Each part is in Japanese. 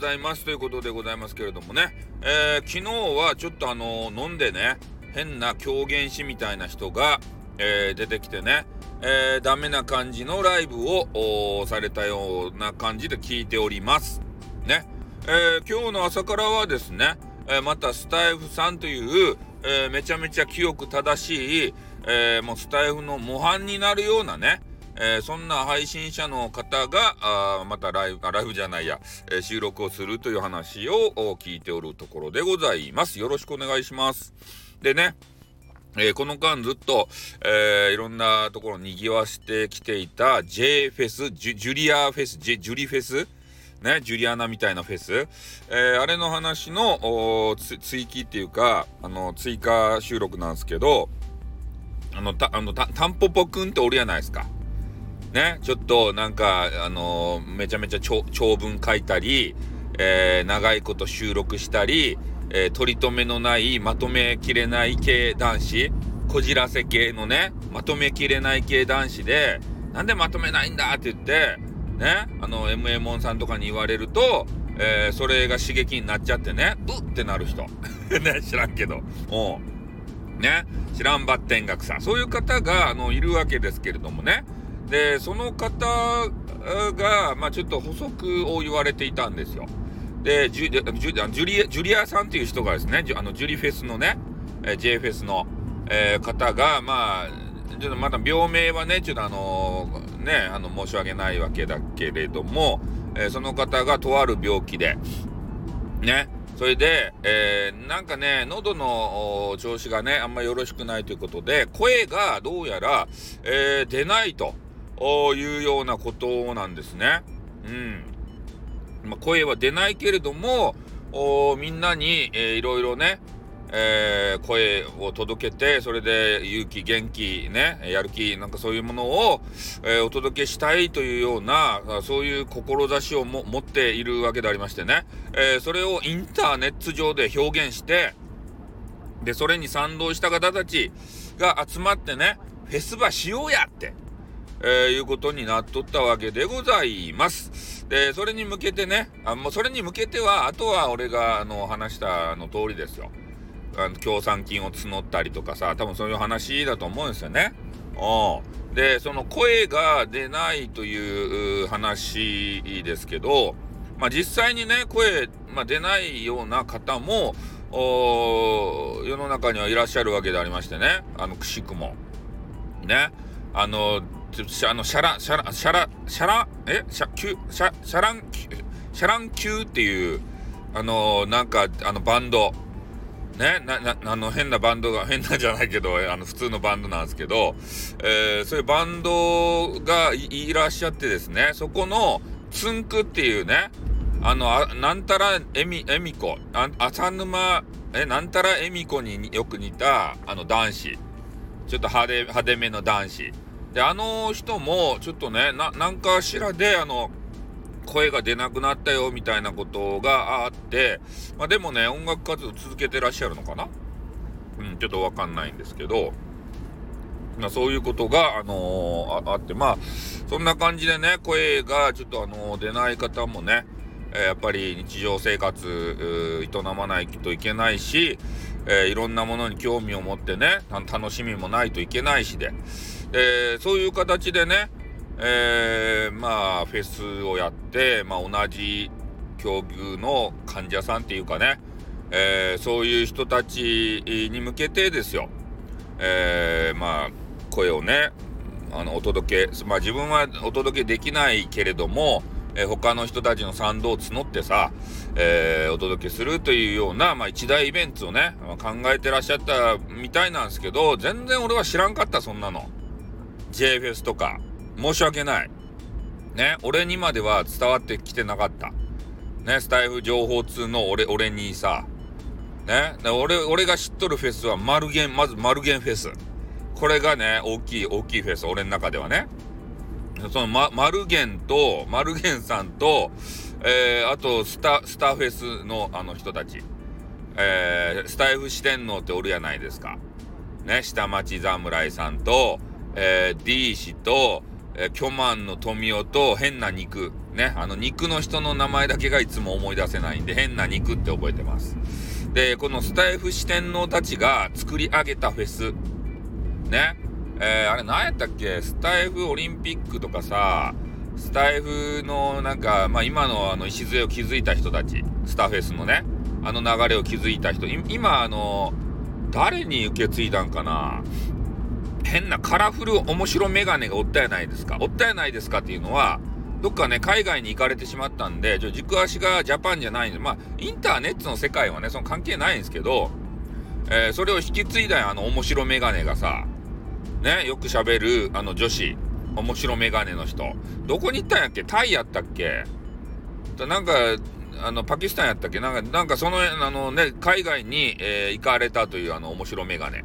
ざいます。ということでございますけれどもね、えー、昨日はちょっとあの飲んでね変な狂言師みたいな人が、えー、出てきてね、えー、ダメな感じのライブをされたような感じで聞いております。ね、え今日の朝からはですね、えまたスタイフさんという、えめちゃめちゃ清く正しい、えもうスタイフの模範になるようなねえー、そんな配信者の方があまたライブライブじゃないや、えー、収録をするという話を聞いておるところでございます。よろしくお願いします。でね、えー、この間ずっと、えー、いろんなところにぎわしてきていた J フェス、ジュリアフェス、ジュリフェス？ね、ジュリアナみたいなフェス、えー、あれの話の追記っていうか、あの、追加収録なんですけど、あの、た、あの、た、たんぽぽくんっておるやないですか。ね、ちょっとなんか、あのー、めちゃめちゃ長文書いたり、えー、長いこと収録したり、えー、取り留めのないまとめきれない系男子、こじらせ系のね、まとめきれない系男子で、なんでまとめないんだって言って、ね、あの、MA モンさんとかに言われると、えー、それが刺激になっちゃってね、うってなる人。ね、知らんけど。おね、知らんばってんがくさ。そういう方が、あの、いるわけですけれどもね。で、その方が、まあ、ちょっと補足を言われていたんですよ。で、ジュジュリジュリアさんっていう人がですね、あのジュリフェスのね、えー、J フェスの、えー、方が、まあ、ちょっとまだ病名はね、ちょっとあのー、ね、あの、申し訳ないわけだけれども、えー、その方がとある病気で、ね、それで、えー、なんかね、喉の調子がね、あんまよろしくないということで、声がどうやら、えー、出ないと。いうようなことなんですね。うん。まあ、声は出ないけれども、みんなに、えー、いろいろね、えー、声を届けて、それで勇気、元気、ね、やる気、なんかそういうものを、えー、お届けしたいというような、そういう志をも持っているわけでありましてね、えー、それをインターネット上で表現して、で、それに賛同した方たちが集まってね、フェス場しようやって、えー、いうことになっとったわけでございます。で、それに向けてね、あもうそれに向けては、あとは俺があの話したの通りですよ。あの協賛金を募ったりとかさ、多分そういう話だと思うんですよね。うん。で、その声が出ないという話ですけど、まあ実際にね、声、まあ、出ないような方も、世の中にはいらっしゃるわけでありましてね、あの、くしくも。ね。あの、あの、シャラ、シャラ、シャラ、シャラ、え？シャ、キュ、シャ、シャラン、シャ乱Qっていう、あの、なんか、あの、バンド、ね、な、な、あの、変なバンドが、変なじゃないけど、あの、普通のバンドなんですけど、えー、そういうバンドがいらっしゃってですね、そこの、つんくっていうね、あの、あなんたらえみ、えみこ、あ浅沼、え、なんたらえみこによく似た、あの、男子。ちょっと派手、派手めの男子。で、あの人も、ちょっとね、な、なんかしらで、あの、声が出なくなったよ、みたいなことがあって、まあでもね、音楽活動続けてらっしゃるのかな？うん、ちょっとわかんないんですけど、まあそういうことが、あのー、あって、まあ、そんな感じでね、声がちょっとあのー、出ない方もね、え、やっぱり日常生活、営まないといけないし、えいろんなものに興味を持ってね、楽しみもないといけないしで、えー、そういう形でね、えー、まあ、フェスをやって、まあ、同じ境遇の患者さんっていうかね、えー、そういう人たちに向けてですよ、えー、まあ、声をね、あの、お届け、まあ自分はお届けできないけれども、えー、他の人たちの賛同を募ってさ、えー、お届けするというような、まあ一大イベントをね、まあ、考えてらっしゃったみたいなんですけど、全然俺は知らんかった、そんなの。J フェスとか、申し訳ない。ね、俺にまでは伝わってきてなかった。ね、スタイフ情報通の俺、俺にさ、ね、俺、俺が知っとるフェスはマルゲン、まずマルゲンフェス。これがね、大きい、大きいフェス、俺の中ではね。その、ま、マルゲンと、マルゲンさんと、えー、あと、スタ、スターフェスのあの人たち。えー、スタイフ四天王っておるやないですか。ね、下町侍さんと、えー、D 氏と、えー、巨万の富夫と変な肉。ね、あの肉の人の名前だけがいつも思い出せないんで、変な肉って覚えてます。で、このスタイフ四天王たちが作り上げたフェス、ね、えー、あれ何やったっけ？スタイフオリンピックとかさ、スタイフのなんか、まあ、今のあの礎を築いた人たち、スターフェスのね、あの流れを築いた人、今あの、誰に受け継いだんかな？変なカラフル面白メガネがおったやないですか。おったやないですかっていうのは、どっかね、海外に行かれてしまったんで、軸足がジャパンじゃないんで、まあ、インターネットの世界はね、その関係ないんですけど、えー、それを引き継いだよあの面白メガネがさ、ね、よく喋るあの女子、面白メガネの人、どこに行ったんやっけ？タイやったっけ？なんか、あの、パキスタンやったっけ？なんか、なんかその、あのね、海外に、えー、行かれたというあの面白メガネ。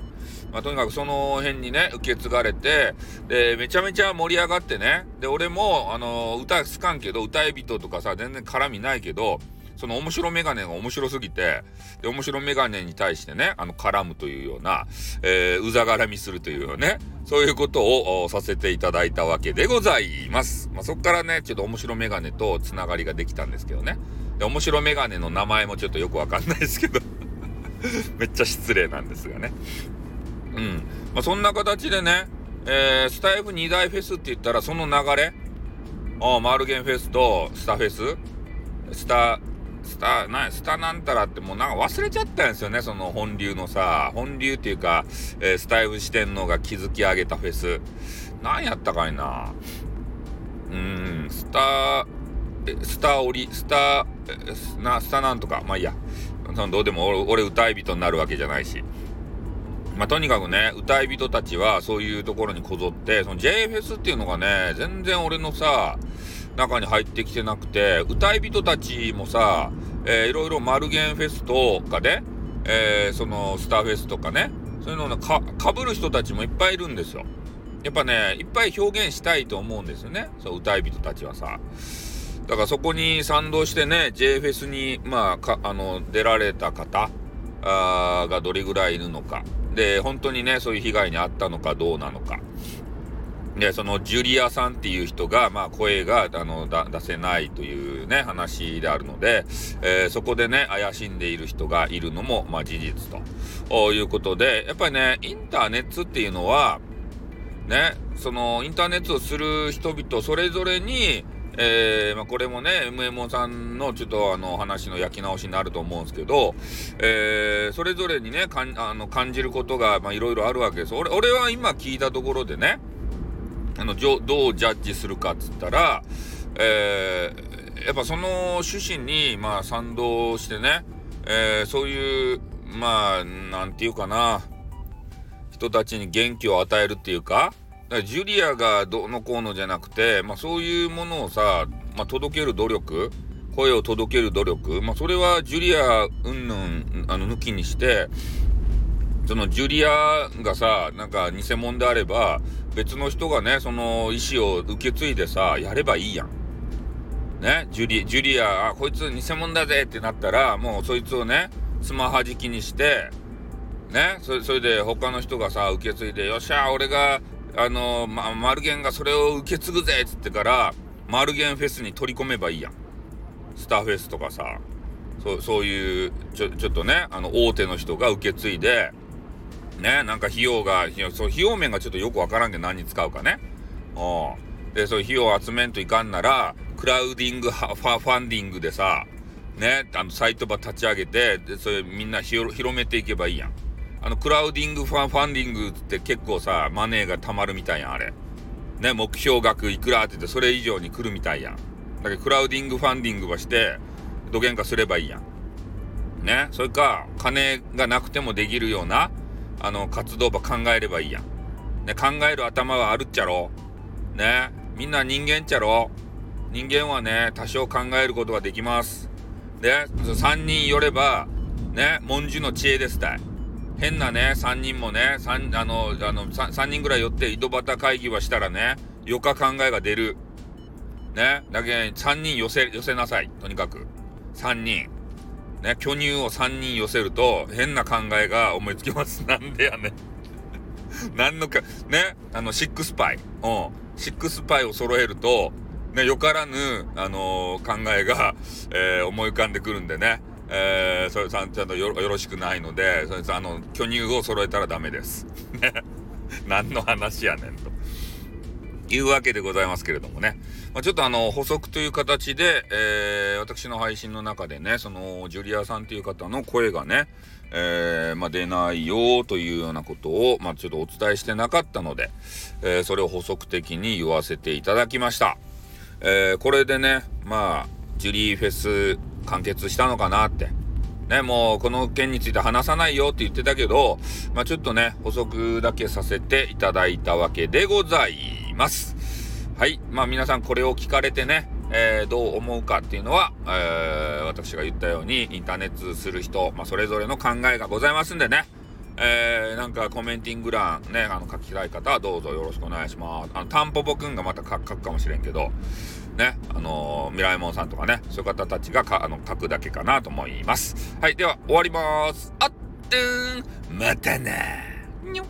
まあ、とにかくその辺にね、受け継がれて、で、めちゃめちゃ盛り上がってね、で、俺も、あの、歌好かんけど、歌い人とかさ、全然絡みないけど、その面白メガネが面白すぎて、で、面白メガネに対してね、あの、絡むというような、えー、うざがらみするというようなね、そういうことをさせていただいたわけでございます。まあ、そっからね、ちょっと面白メガネとつながりができたんですけどね。で、面白メガネの名前もちょっとよくわかんないですけど めっちゃ失礼なんですがね。うん。まあ、そんな形でね、えー、スタイフ2大フェスって言ったらその流れ、あマルゲンフェスとスタフェススタ、スタ、なスタなんたらってもうなんか忘れちゃったんですよね、その本流のさ、本流っていうか、えー、スタイフ四天王が築き上げたフェス。何やったかいな。うん、スタスタオリ、スタな、スタなんとか、まあいいや。そのどうでも俺歌い人になるわけじゃないし。まあ、とにかくね、歌い人たちはそういうところにこぞって、その JFS っていうのがね、全然俺のさ、中に入ってきてなくて、歌い人たちもさ、えー、いろいろマルゲンフェスとかで、えー、そのスターフェスとかね、そういうのをかぶる人たちもいっぱいいるんですよ。やっぱね、いっぱい表現したいと思うんですよね、そう歌い人たちはさ。だからそこに賛同してね、JFS に、まあ、かあの、出られた方あがどれぐらいいるのか。で、本当にね、そういう被害に遭ったのかどうなのか。で、そのジュリアさんっていう人が、まあ、声があの出せないというね、話であるので、えー、そこでね、怪しんでいる人がいるのも、まあ、事実ということで、やっぱりね、インターネットっていうのは、ね、そのインターネットをする人々それぞれに、えー、まあ、これもね、MMO さんのちょっとあの話の焼き直しになると思うんですけど、えー、それぞれにね、かんあの感じることがいろいろあるわけです。俺俺は今聞いたところでね、あのどうジャッジするかっつったら、えー、やっぱその趣旨に、まあ、賛同してね、えー、そういう、まあ、なんていうかな、人たちに元気を与えるっていうか、だからジュリアがどうのこうのじゃなくて、まあ、そういうものをさ、まあ、届ける努力声を届ける努力、まあ、それはジュリアうんぬんあの抜きにしてそのジュリアがさなんか偽物であれば別の人がねその意思を受け継いでさやればいいやん。ねジュリジュリアあこいつ偽物だぜってなったらもうそいつをねつまはじきにしてねそれそれで他の人がさ受け継いでよっしゃ俺があの、ま、マルゲンがそれを受け継ぐぜっつってから、マルゲンフェスに取り込めばいいやん。スターフェスとかさ、そうそういう、ちょ、ちょっとね、あの、大手の人が受け継いで、ね、なんか費用が、そう、費用面がちょっとよくわからんけど何に使うかね。うん。で、そういう費用を集めんといかんなら、クラウディングファ、ファンディングでさ、ね、あの、サイトば立ち上げて、で、それみんな広めていけばいいやん。あの、クラウディングファン、ファンディングって結構さ、マネーが貯まるみたいやん、あれ。ね、目標額いくらって言って、それ以上に来るみたいやん。だけど、クラウディングファンディングはして、土幻化すればいいやん。ね、それか、金がなくてもできるような、あの、活動場考えればいいやん。ね、考える頭はあるっちゃろ。ね、みんな人間っちゃろ。人間はね、多少考えることができます。で、3人寄れば、ね、文殊の知恵ですたい。変なね、3人もね、3, あのあの 3, 3人ぐらい寄って井戸端会議はしたらね、よか考えが出る。ね、だけ3人寄せ、寄せなさい。とにかく。3人。ね、巨乳を3人寄せると変な考えが思いつきます。なんでやね。何のか、ね、あの、シックスパイ。うん。シックスパイを揃えると、ね、よからぬ、あのー、考えが、えー、思い浮かんでくるんでね、えー、それさんちゃんとよろしくないので、それあの、巨乳を揃えたらダメです。ね。何の話やねんと。いうわけでございますけれどもね。まあ、ちょっとあの、補足という形で、えー、私の配信の中でね、その、ジュリアさんという方の声がね、えー、まあ、出ないよというようなことを、まあ、ちょっとお伝えしてなかったので、えー、それを補足的に言わせていただきました。え、これでね、まあ、ジュリーフェス完結したのかなって。ね、もうこの件について話さないよって言ってたけど、まあ、ちょっとね、補足だけさせていただいたわけでございます。はい。まあ皆さんこれを聞かれてね、えー、どう思うかっていうのは、えー、私が言ったようにインターネットする人、まあ、それぞれの考えがございますんでね、えー、なんかコメンティング欄ね、あの書きたい方はどうぞよろしくお願いします。あの、タンポポくんがまた書くかもしれんけど、ね、あのー、ミライモンさんとかね、そういう方たちがかあの書くだけかなと思います。はい、では終わります。あってーん、またなにょ